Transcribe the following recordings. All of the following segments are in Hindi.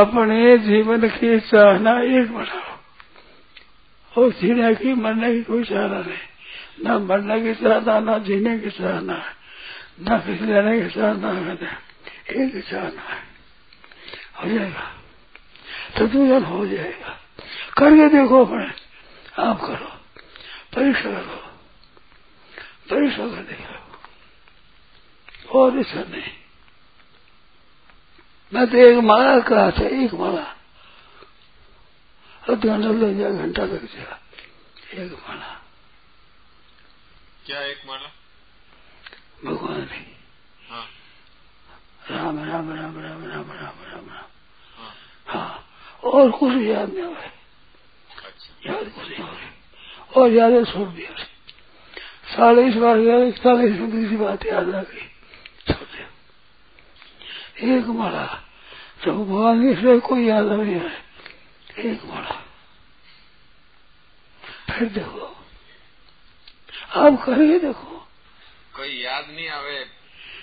अपने जीवन की चाहना एक बनाओ। और जीने की मरने की कोई चाहना नहीं। न मरने की चाहना, न जीने की चाहना है। न किसी लेने की चाहना है एक चाहना है। हो जाएगा। तो तदूजन हो जाएगा। करके देखो अपने। आप करो। परीक्षा करो। परीक्षा कर देखो। और ऐसा नहीं। मैं तो एक माला कहा था एक माला। अब घंटा लग जाए घंटा लग जाए एक माला। क्या एक माला? भगवान की। हाँ। राम राम राम राम राम राम राम राम हाँ। हाँ। और कुछ याद नहीं हुए अच्छा। याद कुछ नहीं हो रही और यादें छोड़ दिया चालीस बार गया इकतालीस में दूसरी बात याद आ गई। एक माला तो भगवान की से कोई याद नहीं है। एक माला फिर देखो। आप करके देखो। कोई याद नहीं आवे।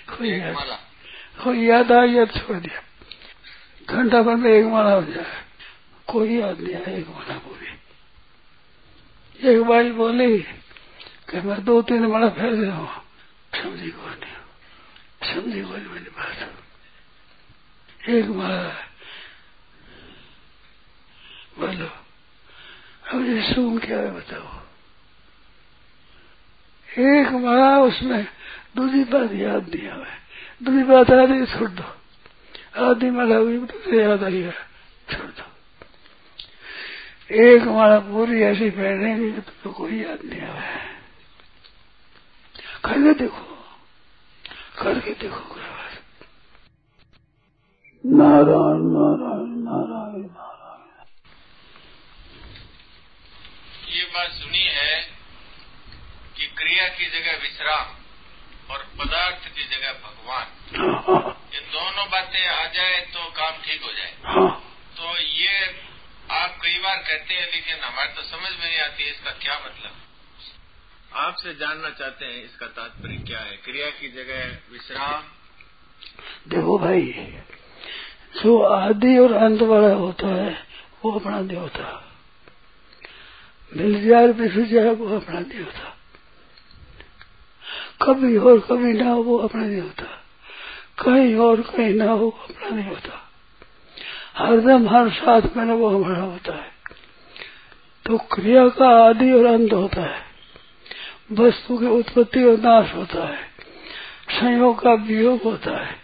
कोई एक याद माला। कोई याद आ गया तो छोड़ दिया। घंटा भर में एक माला हो जाए। कोई याद नहीं आया एक माला पूरी। एक बाई बोली कि मैं दो तीन माला फेर दे हूँ। समझी को नहीं। समझी को नहीं मेरी बात। एक माला बोलो, अब ये सुन क्या है बताओ। एक माला उसमें दूसरी बात याद नहीं आवे दूसरी बात आ रही छोड़ दो। आधी माला हुई दूसरी याद आई है, छोड़ दो। एक माला पूरी ऐसी पहनेगी कि तुमको कोई याद नहीं आवे करके देखो करके देखो। नारायण नारायण नारायण नारायण। ये बात सुनी है कि क्रिया की जगह विश्राम और पदार्थ की जगह भगवान। ये दोनों बातें आ जाए तो काम ठीक हो जाए। तो ये आप कई बार कहते हैं लेकिन हमारे तो समझ में नहीं आती है इसका क्या मतलब। आपसे जानना चाहते हैं इसका तात्पर्य क्या है? क्रिया की जगह विश्राम। देखो भाई जो आदि और अंत वाला होता है, वो अपना देवता मिल जाए बिछ जाए, वो अपना देवता कभी और कभी ना हो, वो अपना देवता कहीं और कहीं ना हो, वो अपना नहीं होता। हरदम हर साथ में वो हमारा होता है। तो क्रिया का आदि और अंत होता है। वस्तु की उत्पत्ति और नाश होता है। संयोग का वियोग होता है।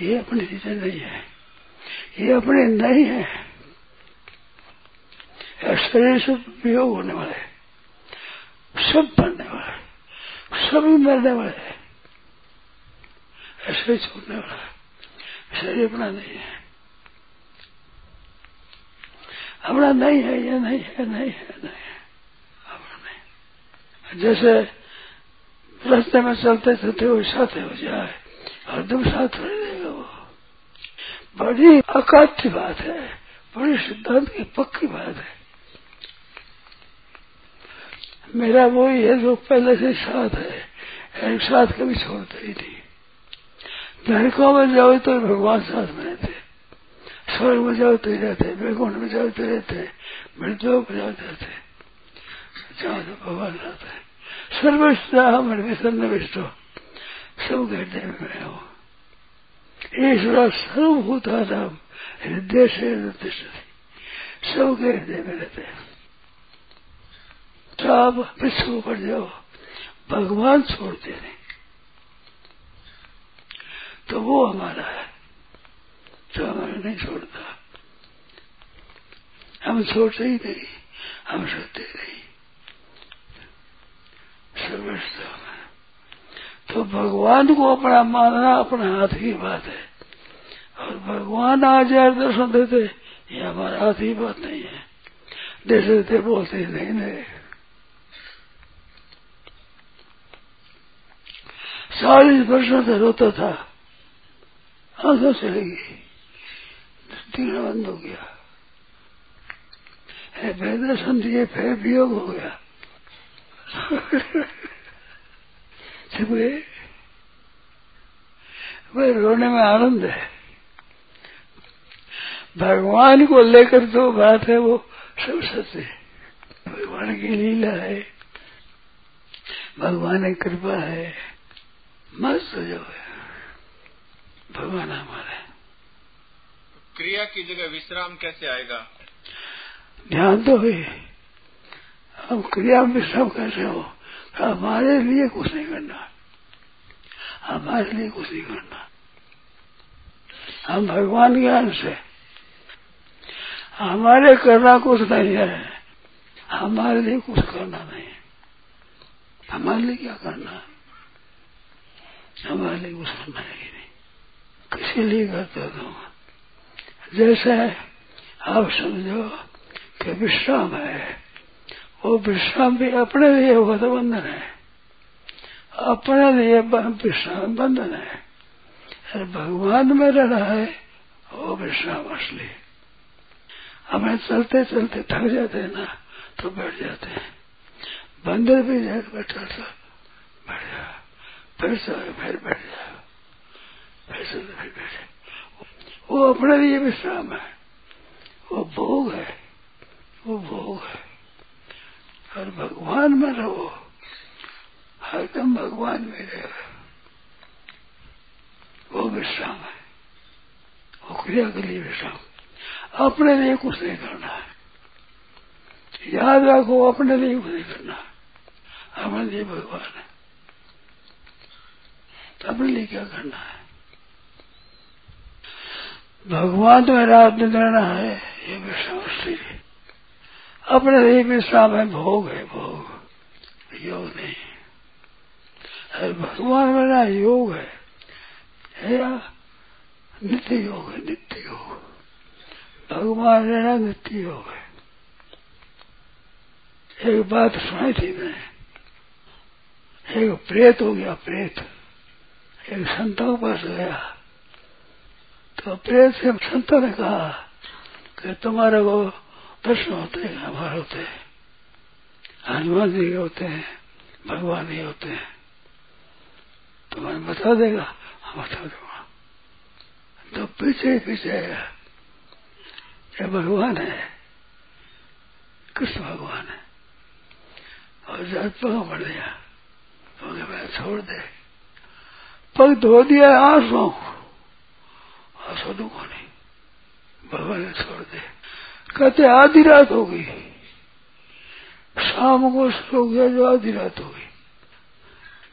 ये अपनी चीज़ें नहीं है। ये अपने नहीं है शरीर से वियोग होने वाले सब बनने वाले सभी मरने वाले ऐसे छोड़ने वाला शरीर अपना नहीं है। अपना नहीं है, ये नहीं है नहीं है नहीं है। अपना नहीं। जैसे रास्ते में चलते चलते वो साथ हो जाए और तुम साथ हो वो बड़ी अकाट्य बात है, बड़ी सिद्धांत की पक्की बात है। मेरा वही है जो पहले से साथ है, एक साथ कभी छोड़ता ही नहीं। नरकों में जाओ तो भगवान साथ में रहते स्वर्ग में जाओ तो ही रहते वैकुंठ में जाओ तो रहते मृत्यु में जाओ तो रहते जाओ तो भगवान रहते सर्वस्था हमारे सन्निविष्टो सब हृदय में मैं हूँ। ईश्वर सर्वभूतानाम हृदय से तिष्ठति सबके हृदय में रहते हैं सब पीछे पड़ जाओ भगवान छोड़ते नहीं तो वो हमारा है जो हमारा नहीं छोड़ता हम छोड़ते ही नहीं हम सोते नहीं सर्वस्थ तो भगवान को अपना मानना अपने हाथ की बात है और भगवान आ जाए दर्शन देते ये हमारा हाथ ही बात नहीं है। देते देते बोलते नहीं नहीं। चालीस वर्षों से रोता था। आँखों चली गई तीन बंद हो गया। है दर्शन दिए फिर वियोग हो गया। गए रोने में आनंद है। भगवान को लेकर जो बात है वो सब सत्य है। भगवान की लीला है। भगवान की कृपा है। मस्त जो है। भगवान हमारे क्रिया की जगह विश्राम कैसे आएगा? ध्यान तो है। हम क्रिया में विश्राम कैसे हो? हमारे लिए कुछ नहीं करना। हमारे लिए कुछ नहीं करना। हम भगवान ज्ञान से हमारे करना कुछ नहीं है। हमारे लिए कुछ करना नहीं हमारे लिए क्या करना है? हमारे लिए कुछ करना है नहीं? किसी लिए करते हो जैसे आप समझो कि विश्राम है, वो विश्राम भी अपने लिए वो तो बंधन है। अपने लिए विश्राम बंधन है। भगवान में रहना है, वो विश्राम असली हमें चलते चलते थक जाते हैं ना तो बैठ जाते हैं। बंदर भी जाए, बैठा तो बैठ जा। फिर से, फिर बैठ जा। फिर से, फिर बैठे वो अपने लिए विश्राम है। वो भोग है। वो भोग है। और भगवान में रहो। हरदम भगवान में रहो। वो विश्राम है। वो क्रिया के लिए विश्राम अपने लिए कुछ नहीं करना है। याद रखो, अपने लिए कुछ नहीं करना अपने लिए भगवान है। अपने लिए क्या करना है? भगवान तो रात में रहना है, ये है। अपने लिए विश्राम है भोग है, भोग। योग नहीं है। भगवान मेरा योग है। है नित्य योग है, नित्य योग। भगवान योग है एक बात सुनाई थी मैंने। एक प्रेत हो गया, प्रेत। एक संतों के पास गया। तो प्रेत से संतों ने कहा कि तुम्हारे वो प्रश्न होते हैं हमारे होते हैं। हनुमान जी होते हैं, भगवान ही होते हैं। तो मैं बता देगा हम बता दूँगा। तो पीछे पीछे ये भगवान है। कृष्ण भगवान है। और जब पग बढ़ दिया तो मैं छोड़ दे। पग धो दिया आँसू आँसू दूँगा नहीं। भगवान ने छोड़ दे। कहते, आधी रात हो गई। शाम को सो गया जो आधी रात हो गई।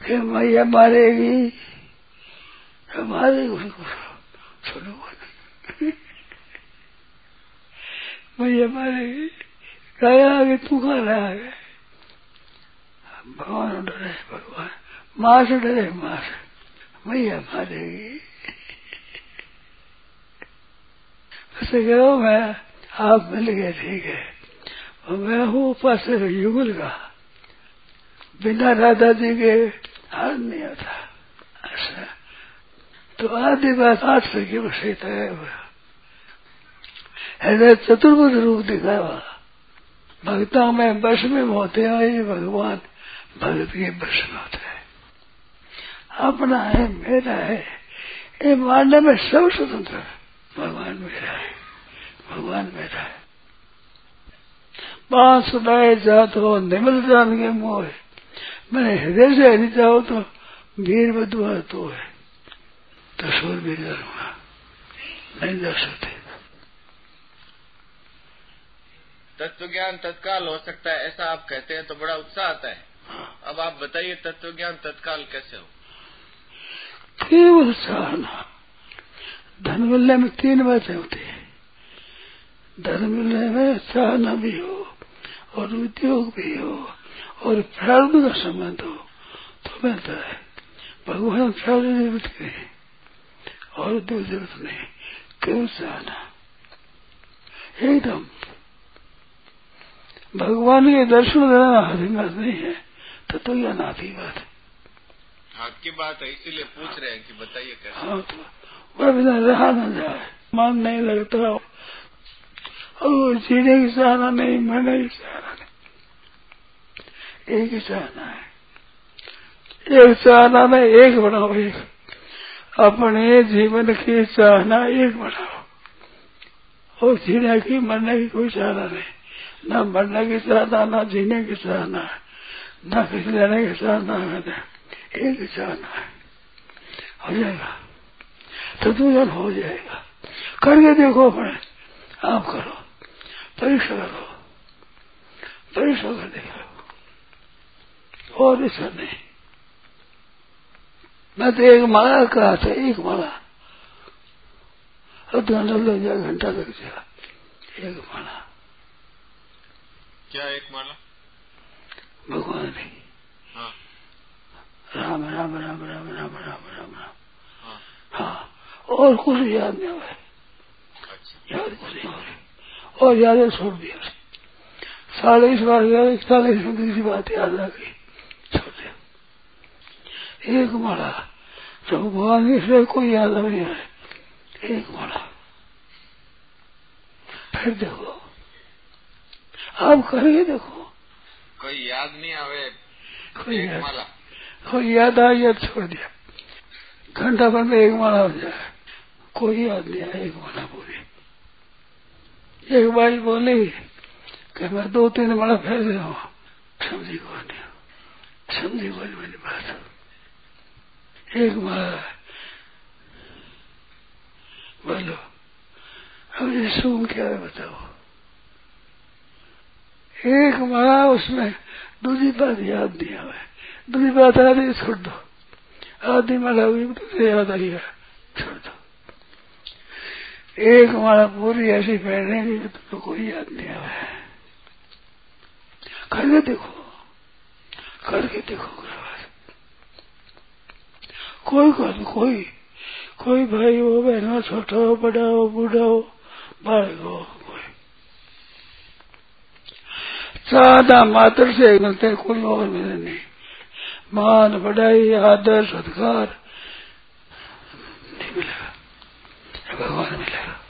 फिर मैया मारेगी। मारेगी उसको। छोड़ूँगा नहीं मैया मारेगी गया आगे रहा है, भगवान। डरे भगवान माँ से डरे माँ से उसे कहो मैं, आप मिल गए, ठीक है। और मैं हूँ ऊपर युगल का। बिना राधा जी के हार नहीं आता ऐसा तो आधी बात आठ से की विषय तय हुआ चतुर्भुज रूप दिखावा भक्तों में बस में होते हैं भगवान भगत के बस में होते हैं अपना है मेरा है ये मानने में सब स्वतंत्र है भगवान मेरा है भगवान मेरा है पाँच सुनाए जात हो निमल जान के मोह मैंने हृदय से हरी जाओ तो वीर बधुआ तो है तो सुर भी करूँगा नहीं जा सकते तत्व ज्ञान तत्काल हो सकता है ऐसा आप कहते हैं तो बड़ा उत्साह आता है। हाँ। अब आप बताइए तत्व ज्ञान तत्काल कैसे हो? केवल चाहना धन मिलने में तीन बातें होती है। धन मिलने में चाहना भी हो और उद्योग भी हो और प्रारंभ का संबंध हो तो मिलता है। भगवान प्रारंभ ज़रूरत नहीं और उद्योग ज़रूरत नहीं केवल चाहना एकदम। भगवान के दर्शन देना बात नहीं है। तो तो यह नाती बात है। आपकी बात है इसीलिए पूछ रहे हैं कि बताइए कैसे। हाँ तो वह बिना रहा न जाए। मन नहीं लगता। और जीने की चाहना नहीं मरने की चाहना नहीं। एक ही चाहना है। एक चाहना में एक बनाओ एक। अपने जीवन की चाहना एक बनाओ। और जीने की मरने की कोई चाहना नहीं। न मरने की चाहना न जीने की चाहना है, न किसी लेने की चाहना है एक ही चाहना है। हो जाएगा। तो दूजन हो जाएगा। करके देखो अपने आप करो। परीक्षा करो। परीक्षा कर देखो। और ऐसा नहीं मैं तो एक माला कहा था एक माला। अब घंटा लग जाए घंटा लग जाएगा एक माला। क्या एक माला? भगवान की हाँ। राम राम राम राम राम राम राम राम। हाँ। हाँ। और कुछ याद नहीं हुआ। अच्छा। याद कुछ नहीं हो रही और याद छोड़ दिया। साढ़े इस बार गया इकतालीस में दूसरी बात याद आ गई। छोड़ दिया। एक माला। तो भगवान इसलिए कोई याद नहीं है। एक माला। फिर देखो। आप करेंगे देखो कोई याद नहीं आवे कोई याद माला कोई याद आ तो छोड़ दिया घंटा भर में एक माला हो जाए कोई याद नहीं आया एक माला पूरी एक बाई बोली कि मैं दो तीन माला फैल गया हूँ समझी को नहीं समझी को मेरी बात एक माला बोलो अब ये सुन क्या है बताओ एक माला उसमें दूसरी बात याद नहीं आवे दूसरी बात आ रही छोड़ दो। आधी माला हुई, दूसरी याद आई है। छोड़ दो। एक माला पूरी ऐसी पहनने की कि तुमको कोई याद नहीं आवे करके देखो। करके देखो कोई कोई कोई कोई भाई हो, बहन हो, छोटा हो, बड़ा हो, बूढ़ा हो बालक हो कोई सादा मात्र से मिलते हैं कोई और मिले नहीं। मान बढ़ाई आदर सत्कार। नहीं मिलेगा। भगवान मिलेगा।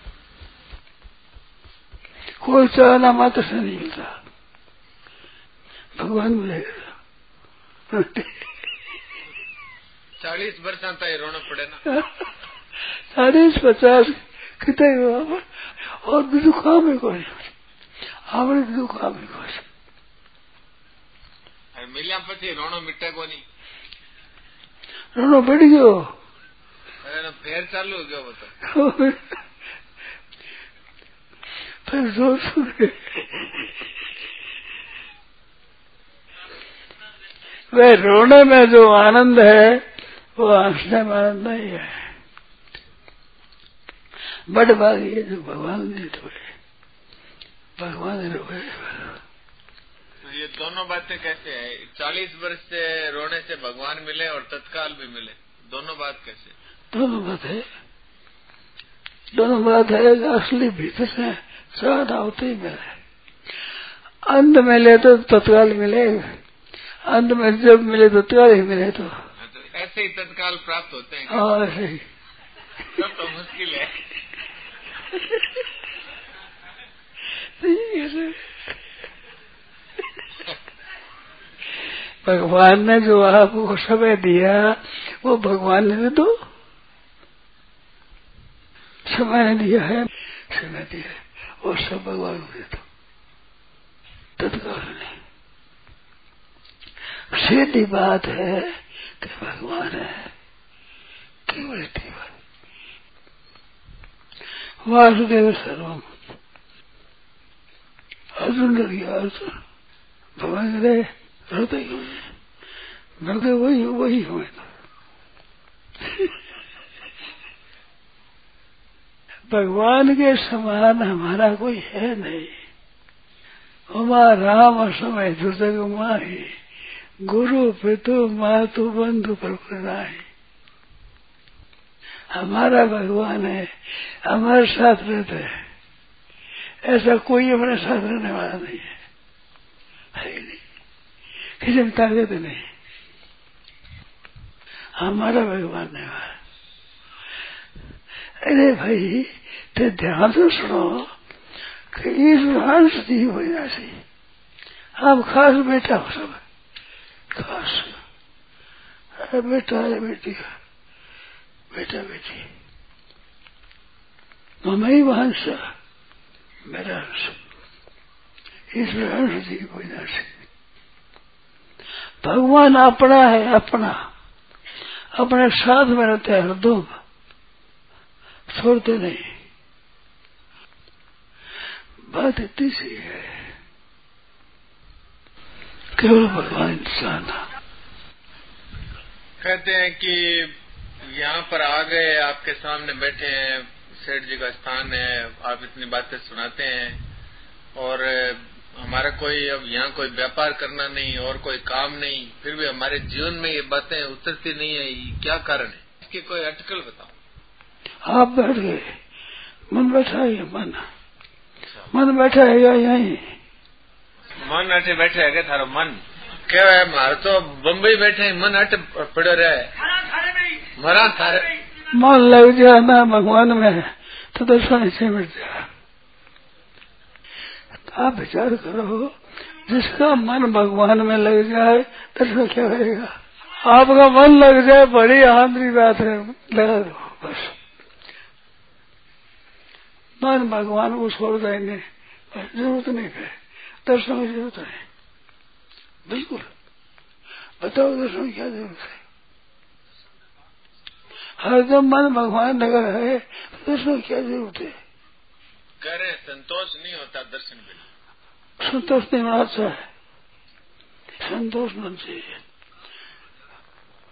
कोई सादा मात्र से नहीं मिलता। भगवान मिलेगा। चालीस वर्ष आता है रोना पड़ेगा चालीस पचास कितने और दुकान में कोई। आवड़े दुकान में कोई। મિલ્યા પછી રોણો મીટે કોની રોનો પડી ગયો હવે એનો ફેર ચાલુ ગયો બધો फिर जोर सुने वह रोने में जो आनंद है वो हंसने में आनंद नहीं है बड़ बात ये जो भगवान ने रोए भगवान ने रोए तो ये दोनों बातें कैसे है? चालीस वर्ष से रोने से भगवान मिले और तत्काल भी मिले। दोनों बात कैसे? दोनों बात है। दोनों बात है असली भीतर से चाहना होते ही मिले अंत मिले तो तत्काल मिले। अंत में जब मिले तो तत्काल ही मिले तो। हाँ, तो ऐसे ही तत्काल प्राप्त होते हैं? और ऐसे ही। तब तो मुश्किल है। भगवान ने जो आपको समय दिया, वो भगवान ने दो समय दिया है, समय दिया है वो सब भगवान को दे दो तत्काल नहीं। सीधी बात है कि भगवान है, केवल केवल वासुदेव सर्वम। अर्जुन गया अर्जुन भगवान क्यों तो वही वही हूँ भगवान के समान हमारा कोई है नहीं। उमा राम समय दुर्जग माही गुरु, पितु, मातु, बंधु प्रणाही हमारा भगवान है, हमारे साथ रहते हैं। ऐसा कोई हमारे साथ रहने वाला नहीं है। है ही नहीं। किसी में ताकत नहीं। हमारा भगवान है। अरे भाई, ते ध्यान से सुनो कि इस हंस दी वजह आप खास बेटा हो सब खास। अरे बेटा है बेटी बेटा, बेटी। ममई वंश। मेरा अंश। ईश्वर अंश जी कोई ना भगवान अपना है, अपना। अपने साथ में रहते हैं हरदम छोड़ते नहीं। बात इतनी सी है। केवल भगवान इंसान कहते हैं कि यहाँ पर आ गए, आपके सामने बैठे हैं, सेठ जी का स्थान है, आप इतनी बातें सुनाते हैं। और हमारा कोई अब यहाँ कोई व्यापार करना नहीं और कोई काम नहीं फिर भी हमारे जीवन में ये बातें उतरती नहीं है क्या कारण है? इसकी कोई अटकल बताओ। आप बैठ गए। मन बैठा है मन? मन बैठा है यही? मन अटे बैठे है थारो मन? क्या है मारे तो बम्बई बैठे है मन अट पड़ो रहे मरा थारे मन लग जाए ना भगवान में तो दर्शन से मिट जाए। आप विचार करो, जिसका मन भगवान में लग जाए दर्शन क्या करेगा आपका मन लग जाए, बड़ी आंतरी बात है लगा दो बस। मन भगवान को छोड़ देंगे ज़रूरत नहीं है, दर्शन की ज़रूरत है। बिल्कुल। बताओ दर्शन क्या ज़रूरत है? हरदम मन भगवान लगा है दर्शन क्या ज़रूरत है? करे संतोष नहीं होता दर्शन बिना संतोष नहीं होना चाहिए संतोष होना चाहिए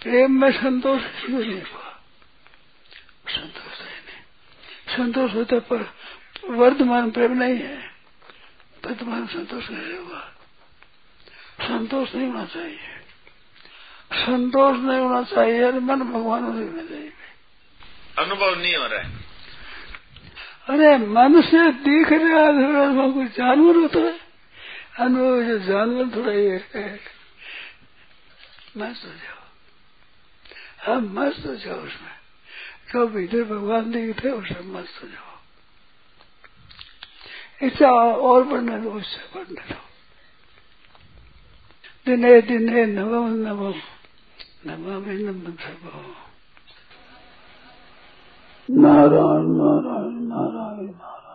प्रेम में संतोष क्यों नहीं हुआ। संतोष है नहीं। संतोष होता पर वर्तमान प्रेम नहीं है। वर्तमान संतोष नहीं हुआ। संतोष नहीं होना चाहिए। संतोष नहीं होना चाहिए अरे मन भगवान नहीं होना चाहिए अनुभव नहीं हो रहा है। अरे मन से दिख रहा है जानवर होता है। अनुभव जो जानवर थोड़ा ये है। मस्त हो जाओ। हम मस्त हो जाओ उसमें। जो भीतर भगवान दिखते उसमें मस्त हो जाओ। इच्छा और बढ़ने दो, उससे बढ़ने दो। दिने दिने नवम नवम नमामि नमन सर्वम नारायण नारायण नारायण नारायण।